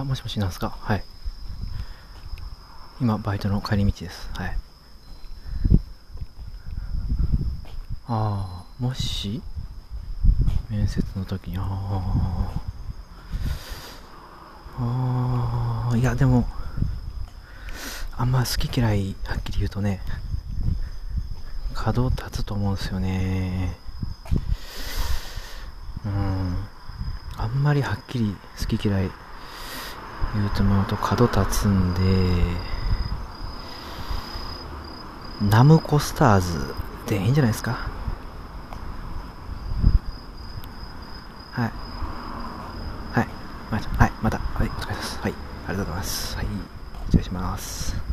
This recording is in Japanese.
あ、もしもしなんすか？はい。今、バイトの帰り道です。はい。ああ、もし、面接の時に、ああ、ああ、いや、でも、あんま好き嫌い、はっきり言うとね、角立つと思うんですよね。うん。あんまりはっきり好き嫌い言うてもらうと角立つんで、ナムコスターズでいいんじゃないですかはい。はい。はい、また、はい、お疲れ様です。はい、ありがとうございます。はい、失礼します。